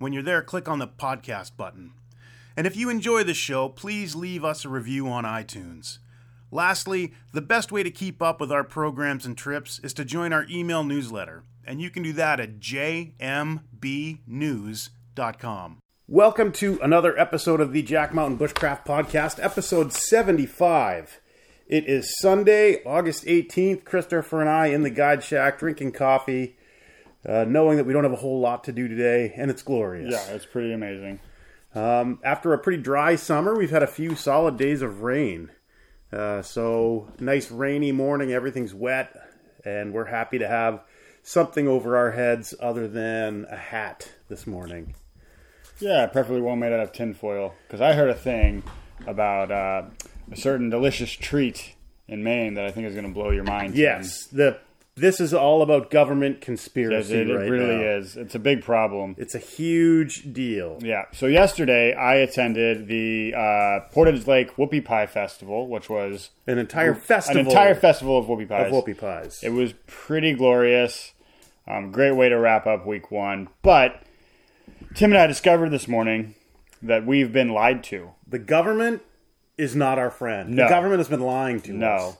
When you're there, click on the podcast button. And if you enjoy the show, please leave us a review on iTunes. Lastly, the best way to keep up with our programs and trips is to join our email newsletter, and you can do that at jmbnews.com. Welcome to another episode of the Jack Mountain Bushcraft Podcast, episode 75. It is Sunday, August 18th. Christopher and I in the guide shack drinking coffee, uh, knowing that we don't have a whole lot to do today, and it's glorious. Yeah, it's pretty amazing. Um, after a pretty dry summer, we've had a few solid days of rain. Uh, so, nice rainy morning, everything's wet, and we're happy to have something over our heads other than a hat this morning. Yeah, preferably one made out of tinfoil. Because I heard a thing about uh, a certain delicious treat in Maine that I think is going to blow your mind. Yes, the this is all about government Yes, conspiracy it, it right really now. is. It's a big problem. It's a huge deal. Yeah. So yesterday I attended the uh, Portage Lake Whoopie Pie Festival, which was An entire festival an entire festival of whoopie pies. of whoopie pies. It was pretty glorious. Um, great way to wrap up week one. But Tim and I discovered this morning that we've been lied to. the government is not our friend. No. The government has been lying to us. No.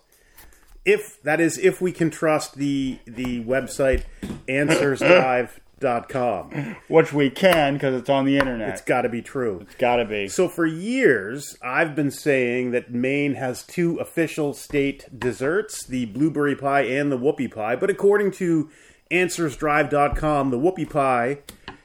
If that is if we can trust the the website answersdrive.com. Which we can because it's on the internet. It's got to be true. It's gotta be. So for years, I've been saying that Maine has two official state desserts, the blueberry pie and the whoopie pie. But according to AnswersDrive.com, the whoopie pie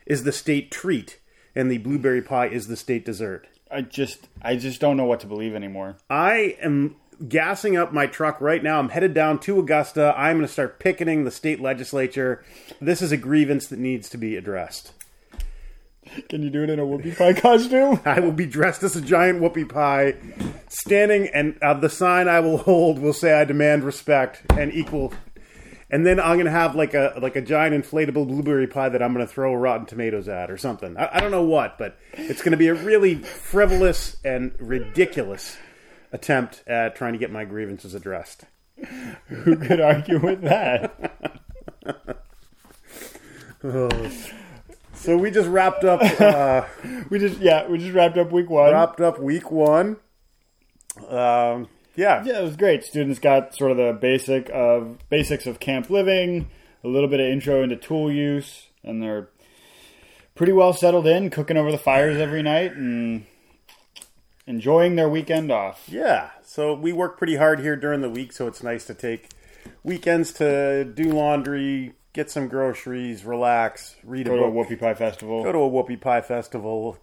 is the state treat, and the blueberry pie is the state dessert. I just I just don't know what to believe anymore. I am gassing up my truck right now. I'm headed down to Augusta. I'm going to start picketing the state legislature. This is a grievance that needs to be addressed. Can you do it in a whoopie pie costume? I will be dressed as a giant whoopie pie, standing, and uh, the sign I will hold will say, "I demand respect and equal." And then I'm gonna have like a like a giant inflatable blueberry pie that I'm gonna throw rotten tomatoes at or something. I, I don't know what, but it's gonna be a really frivolous and ridiculous attempt at trying to get my grievances addressed. Who could argue with that? So we just wrapped up uh, We just yeah, we just wrapped up week one. wrapped up week one. Um, yeah, Yeah, it was great. Students got sort of the basic of basics of camp living, a little bit of intro into tool use, and they're pretty well settled in, cooking over the fires every night and enjoying their weekend off. Yeah. So we work pretty hard here during the week, so it's nice to take weekends to do laundry, get some groceries, relax, read Go a to a book, whoopie pie festival. go to a whoopie pie festival,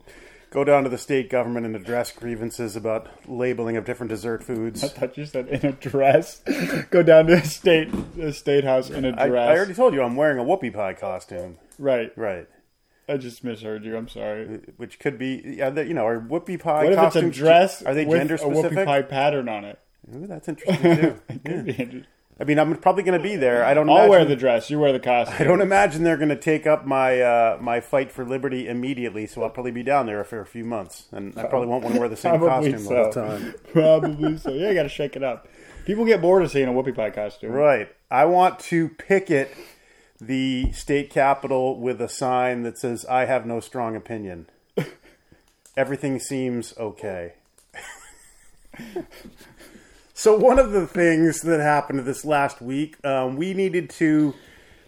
go down to the state government and address grievances about labeling of different dessert foods. I thought you said in a dress. Go down to a state a state house in a dress. I already told you I'm wearing a whoopie pie costume. right. Right. I just misheard you. I'm sorry. Which could be, yeah, the- you know, are whoopie pie What if it's a costumes? dress Are they with gender a whoopie specific? pie pattern on it? Ooh, that's interesting too. Could be interesting. I mean, I'm probably going to be there. I don't. Know. I'll imagine, wear the dress. You wear the costume. I don't imagine they're going to take up my uh, my fight for liberty immediately. So I'll probably be down there for a few months, and I probably won't want to wear the same Probably costume all the so. time. Probably so. Yeah, you got to shake it up. People get bored of seeing a whoopie pie costume. Right. I want to picket the state capitol with a sign that says "I have no strong opinion." Everything seems okay. so one of the things that happened this last week, um, we needed to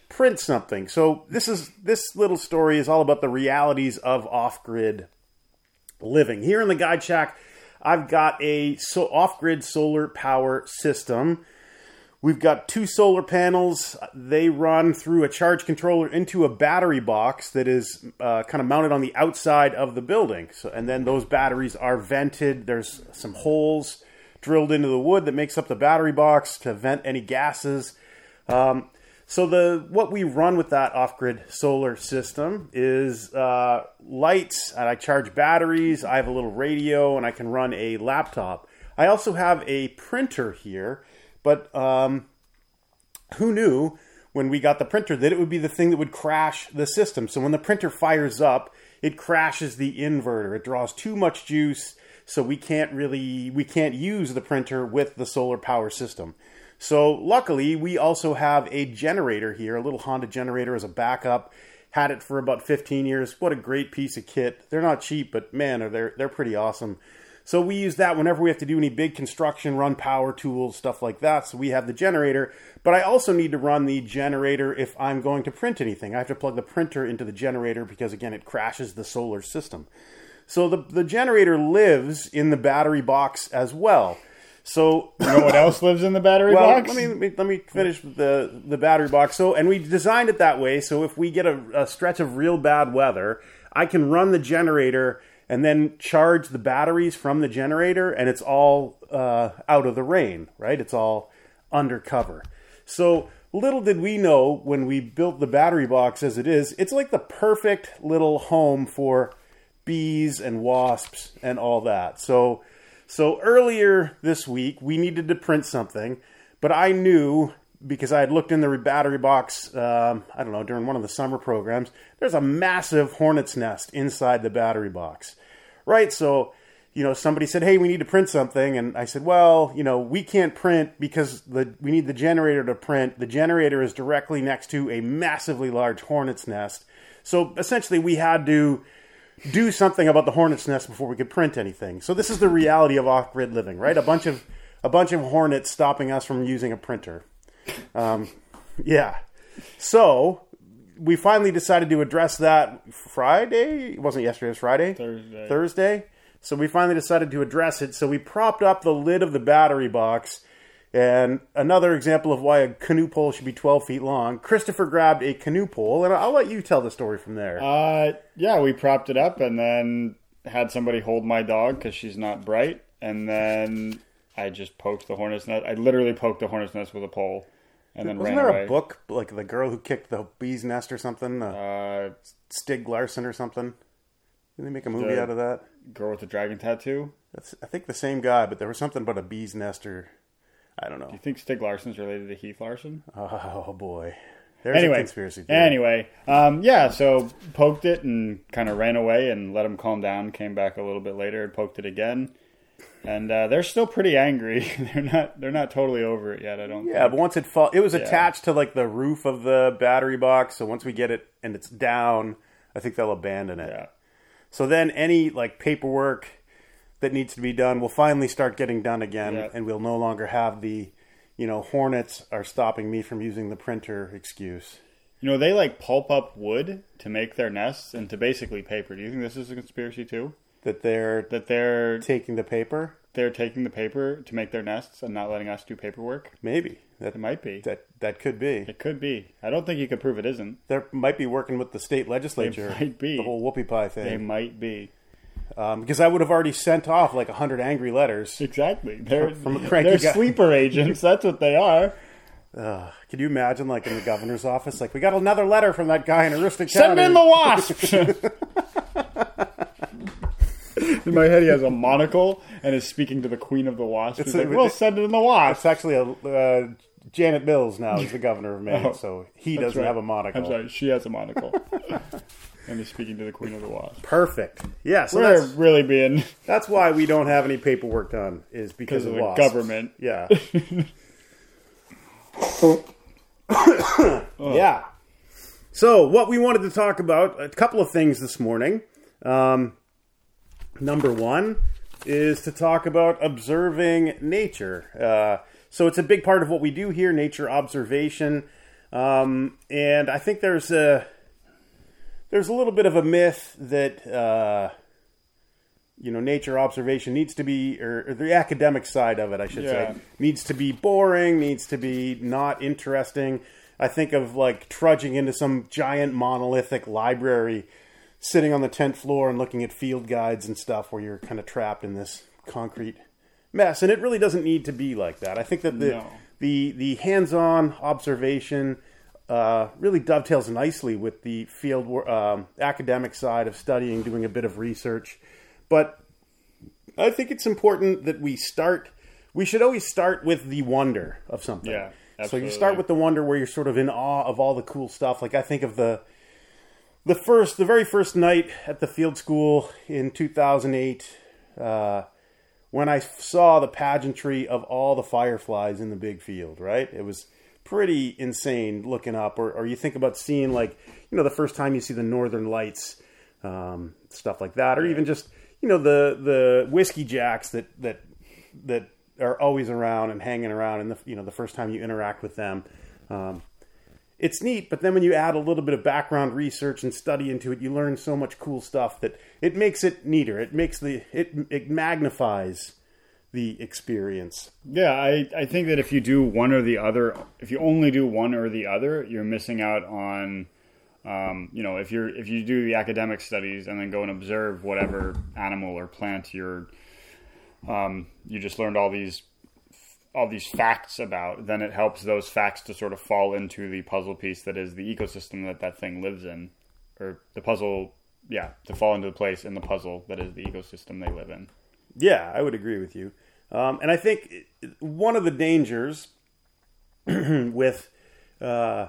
print something. So this is this little story is all about the realities of off-grid living. Here in the Guide Shack, I've got a so off-grid solar power system. We've got two solar panels. They run through a charge controller into a battery box that is uh, kind of mounted on the outside of the building. So, and then those batteries are vented. There's some holes drilled into the wood that makes up the battery box to vent any gases. Um, so the what we run with that off-grid solar system is uh, lights, and I charge batteries. I have a little radio, and I can run a laptop. I also have a printer here, but um, who knew when we got the printer that it would be the thing that would crash the system? So when the printer fires up, it crashes the inverter. It draws too much juice, so we can't really we can't use the printer with the solar power system. So luckily, we also have a generator here, a little Honda generator as a backup. Had it for about 15 years. What a great piece of kit. They're not cheap, but man, they're they're pretty awesome. So we use that whenever we have to do any big construction, run power tools, stuff like that. So we have the generator, but I also need to run the generator if I'm going to print anything. I have to plug the printer into the generator because again, it crashes the solar system. So the the generator lives in the battery box as well. So You know what else lives in the battery well, box? let me, let me let me finish the the battery box. So, and we designed it that way. So, if we get a, a stretch of real bad weather, I can run the generator and then charge the batteries from the generator, and it's all uh, out of the rain. Right? It's all undercover. So, little did we know when we built the battery box as it is, it's like the perfect little home for bees and wasps and all that. So so earlier this week, we needed to print something, but I knew because I had looked in the battery box, um, I don't know, during one of the summer programs, there's a massive hornet's nest inside the battery box. Right? So, you know, somebody said, hey, we need to print something. And I said, well, you know, we can't print because the, we need the generator to print. The generator is directly next to a massively large hornet's nest. So essentially, we had to do something about the hornet's nest before we could print anything. So this is the reality of off-grid living, right? A bunch of a bunch of hornets stopping us from using a printer. Um, yeah. So we finally decided to address that Friday. It wasn't yesterday. It was Friday. Thursday. Thursday. So we finally decided to address it. So we propped up the lid of the battery box. And another example of why a canoe pole should be 12 feet long. Christopher grabbed a canoe pole, and I'll let you tell the story from there. Uh, yeah, we propped it up and then had somebody hold my dog because she's not bright, and then I just poked the hornet's nest. I literally poked the hornet's nest with a pole, and then Wasn't there away. a book like the girl who kicked the bee's nest or something? Uh, Uh, Stieg Larsson or something? Did they make a movie out of that? girl with the dragon tattoo. That's I think the same guy, but there was something about a bee's nest or I don't know. Do you think Stieg Larsson's related to Heath Larson? Oh boy, there's a anyway, conspiracy theory. anyway, um, yeah. So poked it and kind of ran away and let him calm down. Came back a little bit later and poked it again, and uh, they're still pretty angry. they're not. They're not totally over it yet. I don't. Yeah, think. but once it fall, it was attached to like the roof of the battery box. So once we get it and it's down, I think they'll abandon it. yeah. So then any like paperwork that needs to be done will finally start getting done again, Yeah. and we'll no longer have the, you know, hornets are stopping me from using the printer excuse. You know, they like pulp up wood to make their nests into basically paper. Do you think this is a conspiracy too? That they're That they're taking the paper, they're taking the paper to make their nests and not letting us do paperwork? maybe that It might be. that that could be. It could be. I don't think you could prove it isn't. They might be working with the state legislature. might be. the whole whoopie pie thing. They might be. Um, because I would have already sent off like a hundred angry letters. Exactly. They're From a cranky they're guy. sleeper agents. That's what they are. Uh, could you imagine, like in the governor's office, like we got another letter from that guy in Aroostook Send County. in the wasp. in my head, he has a monocle and is speaking to the queen of the wasps. He's a- like, "We'll send it in the wasp." It's actually a uh, Janet Mills now is the governor of Maine, Oh, so he doesn't right. have a monocle. I'm sorry, she has a monocle. and is speaking to the queen of the wasps. Perfect. Yeah, so We're that's really being that's why we don't have any paperwork done is because because of of the wasps. government. Yeah. yeah. So, what we wanted to talk about, a couple of things this morning. Um, number one is to talk about observing nature. Uh, so, it's a big part of what we do here, nature observation. Um, and I think there's a there's a little bit of a myth that uh, you know, nature observation needs to be, or, or the academic side of it, I should Yeah. say, needs to be boring, needs to be not interesting. I think of like trudging into some giant monolithic library, sitting on the 10th floor and looking at field guides and stuff where you're kind of trapped in this concrete mess. And it really doesn't need to be like that. I think that the, No. the, the hands on observation uh, really dovetails nicely with the field wor- um, academic side of studying, doing a bit of research. But I think it's important that we start. We should always start with the wonder of something. Yeah, So you start with the wonder where you're sort of in awe of all the cool stuff. Like I think of the the first, the very first night at the field school in 2008, uh, when I saw the pageantry of all the fireflies in the big field. Right, it was pretty insane looking up. Or, or you think about seeing like you know the first time you see the northern lights, um, stuff like that, or even just you know the the whiskey jacks that that that are always around and hanging around, and the you know the first time you interact with them. Um, it's neat, but then when you add a little bit of background research and study into it, you learn so much cool stuff that it makes it neater. It makes the it it magnifies the experience. Yeah, I, I think that if you do one or the other, if you only do one or the other, you're missing out on, um, you know, if you're if you do the academic studies and then go and observe whatever animal or plant you're, um, you just learned all these all these facts about, then it helps those facts to sort of fall into the puzzle piece that is the ecosystem that that thing lives in, or the puzzle, yeah, to fall into the place in the puzzle that is the ecosystem they live in. Yeah, I would agree with you. Um, and I think one of the dangers with uh,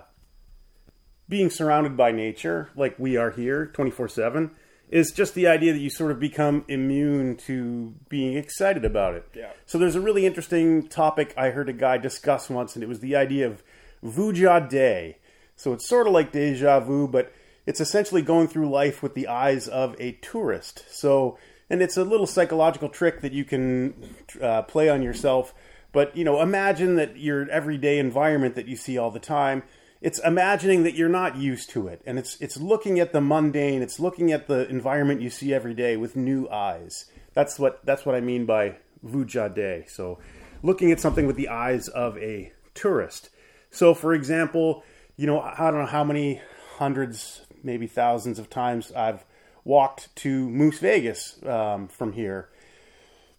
being surrounded by nature, like we are here 24 7, is just the idea that you sort of become immune to being excited about it. Yeah. So there's a really interesting topic I heard a guy discuss once, and it was the idea of vuja de. So it's sort of like deja vu, but it's essentially going through life with the eyes of a tourist. So, and it's a little psychological trick that you can uh, play on yourself. But you know, imagine that your everyday environment that you see all the time. It's imagining that you're not used to it, and it's it's looking at the mundane. It's looking at the environment you see every day with new eyes. That's what that's what I mean by vuja de. So, looking at something with the eyes of a tourist. So, for example, you know, I don't know how many hundreds, maybe thousands of times I've walked to Moose Vegas um, from here.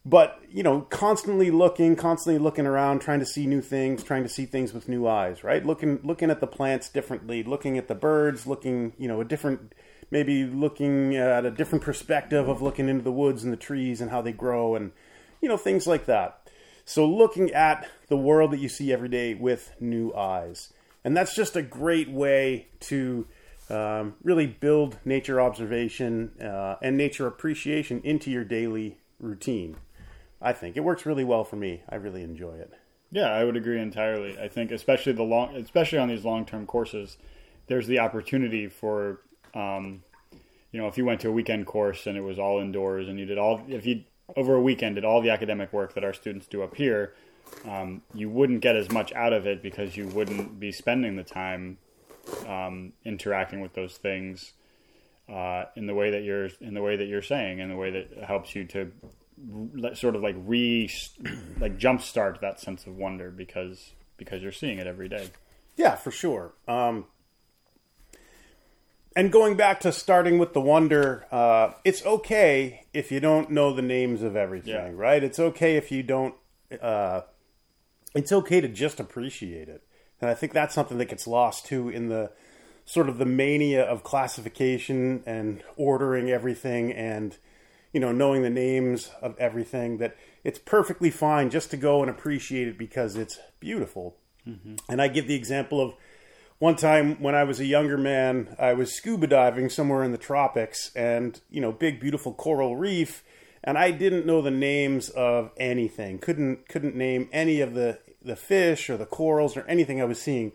But, you know, constantly looking, constantly looking around, trying to see new things, trying to see things with new eyes, right? Looking looking at the plants differently, looking at the birds, looking, you know, a different maybe looking at a different perspective of looking into the woods and the trees and how they grow and you know, things like that. So looking at the world that you see every day with new eyes. And that's just a great way to um, really build nature observation uh, and nature appreciation into your daily routine. I think it works really well for me. I really enjoy it. Yeah, I would agree entirely. I think especially the long, especially on these long term courses, there's the opportunity for, um, you know, if you went to a weekend course and it was all indoors and you did all, if you over a weekend did all the academic work that our students do up here, um, you wouldn't get as much out of it because you wouldn't be spending the time um, interacting with those things uh, in the way that you're in the way that you're saying, in the way that helps you to sort of like re like jumpstart that sense of wonder because because you're seeing it every day. Yeah, for sure. Um, and going back to starting with the wonder, uh, it's okay if you don't know the names of everything, Yeah. right? It's okay if you don't. Uh, it's okay to just appreciate it, and I think that's something that gets lost too in the sort of the mania of classification and ordering everything and you know knowing the names of everything that it's perfectly fine just to go and appreciate it because it's beautiful. Mm-hmm. And i give the example of one time when i was a younger man i was scuba diving somewhere in the tropics and you know big beautiful coral reef and i didn't know the names of anything. Couldn't couldn't name any of the the fish or the corals or anything i was seeing.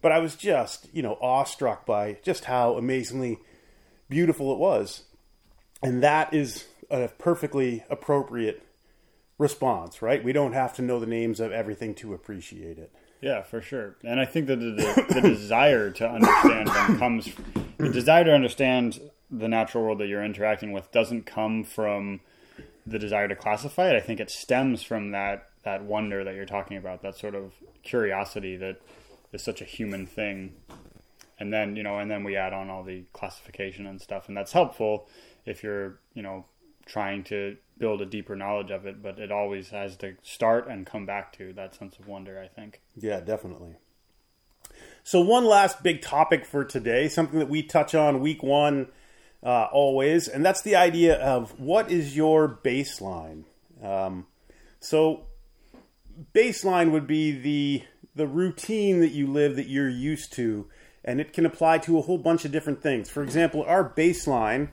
But I was just, you know, awestruck by just how amazingly beautiful it was. And that is a perfectly appropriate response, right? We don't have to know the names of everything to appreciate it. Yeah, for sure. And I think that the, the, desire to understand them comes the desire to understand the natural world that you're interacting with doesn't come from the desire to classify it. I think it stems from that that wonder that you're talking about, that sort of curiosity that is such a human thing. And then you know, and then we add on all the classification and stuff, and that's helpful if you're you know trying to build a deeper knowledge of it. But it always has to start and come back to that sense of wonder. I think. Yeah, definitely. So, one last big topic for today, something that we touch on week one uh, always, and that's the idea of what is your baseline. Um, so, baseline would be the the routine that you live that you're used to, and it can apply to a whole bunch of different things. For example, our baseline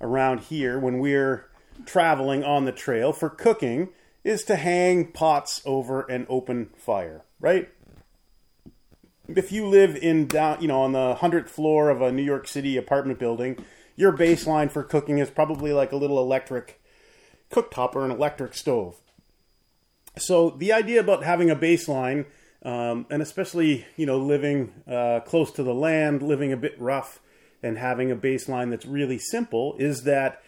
around here when we're traveling on the trail for cooking is to hang pots over an open fire, right? if you live in down, you know, on the hundredth floor of a New York City apartment building, your baseline for cooking is probably like a little electric cooktop or an electric stove. So the idea about having a baseline, um, and especially you know living uh, close to the land, living a bit rough, and having a baseline that's really simple, is that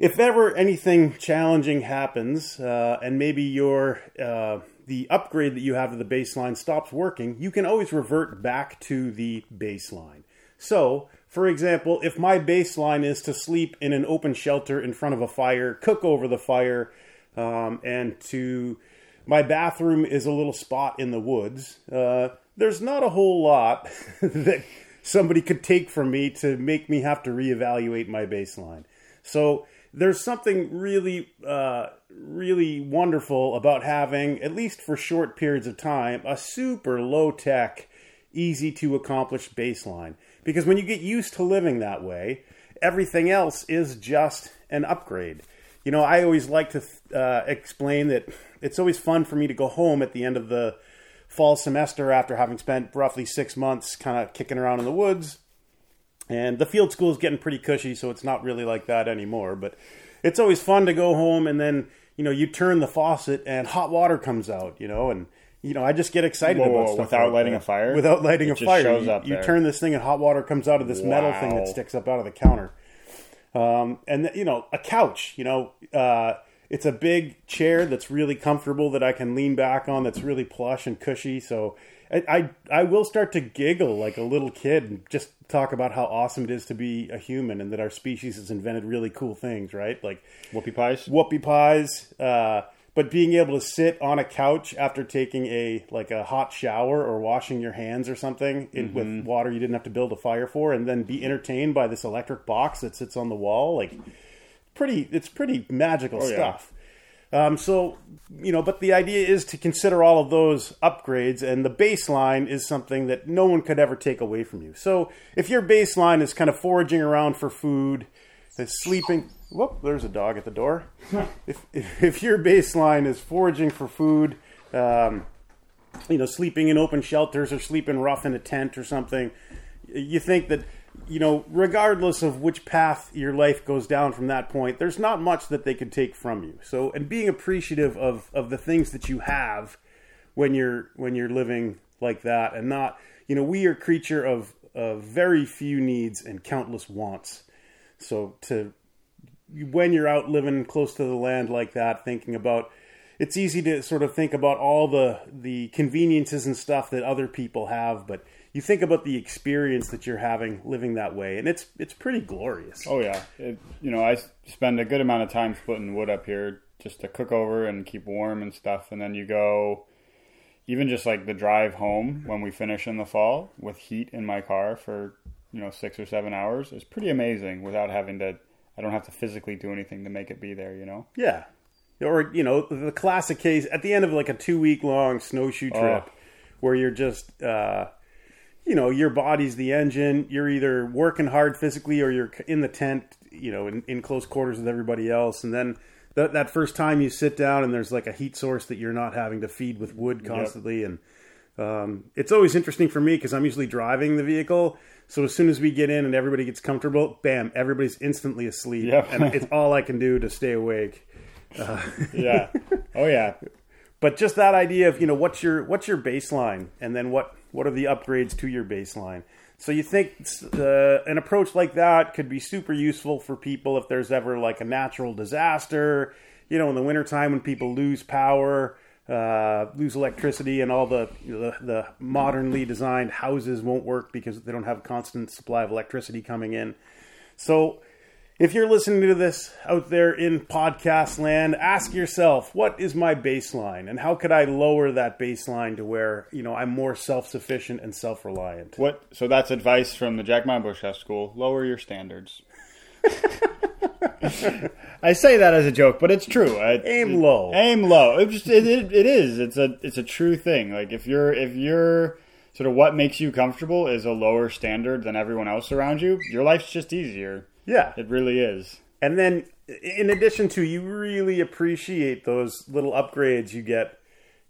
if ever anything challenging happens, uh, and maybe your uh, the upgrade that you have to the baseline stops working, you can always revert back to the baseline. So, for example, if my baseline is to sleep in an open shelter in front of a fire, cook over the fire, um, and to my bathroom is a little spot in the woods, uh, there's not a whole lot that somebody could take from me to make me have to reevaluate my baseline. So, there's something really, uh, really wonderful about having, at least for short periods of time, a super low tech, easy to accomplish baseline. Because when you get used to living that way, everything else is just an upgrade. You know, I always like to uh, explain that it's always fun for me to go home at the end of the fall semester after having spent roughly six months kind of kicking around in the woods and the field school is getting pretty cushy, so it's not really like that anymore. But it's always fun to go home and then, you know, you turn the faucet and hot water comes out, you know, and you know, I just get excited Whoa, about stuff without like lighting that. a fire? Without lighting It a just fire, shows you, up you there. turn this thing and hot water comes out of this metal thing that sticks up out of the counter. Um, and you know, a couch. You know, uh, it's a big chair that's really comfortable that I can lean back on. That's really plush and cushy. So I I, I will start to giggle like a little kid and just talk about how awesome it is to be a human and that our species has invented really cool things. Right, like Whoopie pies. whoopie pies. Uh, but being able to sit on a couch after taking a like a hot shower or washing your hands or something in, with water you didn't have to build a fire for, and then be entertained by this electric box that sits on the wall, like pretty. It's pretty magical yeah. stuff. Um, so you know, but the idea is to consider all of those upgrades, and the baseline is something that no one could ever take away from you. So if your baseline is kind of foraging around for food, is sleeping. Whoop! There's a dog at the door. if, if if your baseline is foraging for food, um, you know, sleeping in open shelters or sleeping rough in a tent or something, you think that you know, regardless of which path your life goes down from that point, there's not much that they can take from you. So, and being appreciative of of the things that you have when you're when you're living like that, and not, you know, we are creature of of very few needs and countless wants. So to when you're out living close to the land like that, thinking about it's easy to sort of think about all the the conveniences and stuff that other people have, but you think about the experience that you're having living that way, and it's it's pretty glorious. Oh yeah, it, you know I spend a good amount of time splitting wood up here just to cook over and keep warm and stuff, and then you go, even just like the drive home when we finish in the fall with heat in my car for you know six or seven hours is pretty amazing without having to. I don't have to physically do anything to make it be there, you know. Yeah. Or, you know, the classic case at the end of like a two week long snowshoe trip Oh. where you're just, uh, you know, your body's the engine. You're either working hard physically or you're in the tent, you know, in, in close quarters with everybody else. And then that, that first time you sit down and there's like a heat source that you're not having to feed with wood constantly. And um, it's always interesting for me because I'm usually driving the vehicle. So as soon as we get in and everybody gets comfortable, bam, everybody's instantly asleep. Yep. and it's all I can do to stay awake. Yeah. oh yeah. But just that idea of you know what's your what's your baseline, and then what what are the upgrades to your baseline. So you think uh, an approach like that could be super useful for people if there's ever like a natural disaster, you know, in the wintertime when people lose power, uh, lose electricity, and all the, the the modernly designed houses won't work because they don't have a constant supply of electricity coming in. So if you're listening to this out there in podcast land, ask yourself, what is my baseline and how could I lower that baseline to where, you know, I'm more self-sufficient and self-reliant? What? So that's advice from the Jack Mountain Bushcraft School. Lower your standards. I say that as a joke, but it's true. I, Aim low. Aim low. It, just, it, it, it is. It's a it's a true thing. Like if you're if you're sort of what makes you comfortable is a lower standard than everyone else around you, your life's just easier. Yeah. It really is. And then in addition to you really appreciate those little upgrades you get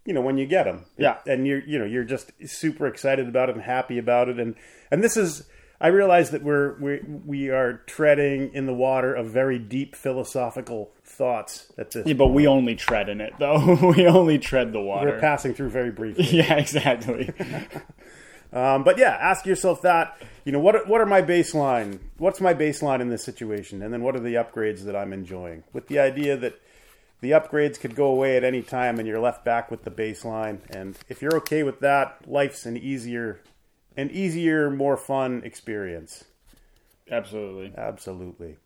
you know when you get them Yeah. and you're you know you're just super excited about it and happy about it and and this is i realize that we're we we are treading in the water of very deep philosophical thoughts at this Yeah, but we only tread in it though. we only tread the water. we're passing through very briefly yeah, exactly. um, but yeah ask yourself that you know what what are my baseline what's my baseline in this situation and then what are the upgrades that i'm enjoying with the idea that the upgrades could go away at any time and you're left back with the baseline and if you're okay with that life's an easier an easier more fun experience Absolutely. absolutely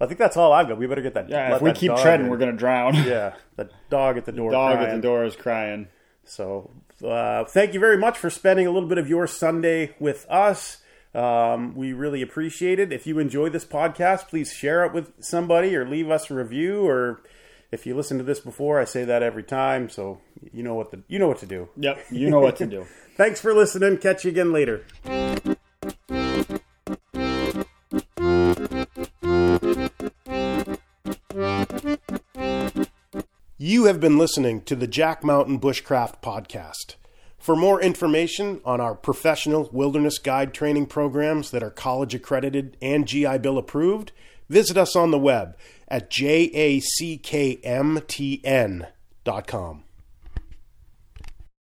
i think that's all i've got we better get that Yeah, if we keep treading, in. we're gonna drown. yeah the dog at the door The Dog at the door is crying. So, uh, thank you very much for spending a little bit of your Sunday with us. Um, we really appreciate it. If you enjoy this podcast, please share it with somebody or leave us a review. Or if you listen to this before, I say that every time, so you know what the, you know what to do. Yep, you know what to do. Thanks for listening. Catch you again later. You have been listening to the Jack Mountain Bushcraft Podcast. For more information on our professional wilderness guide training programs that are college accredited and GI Bill approved, visit us on the web at jackmtn.com.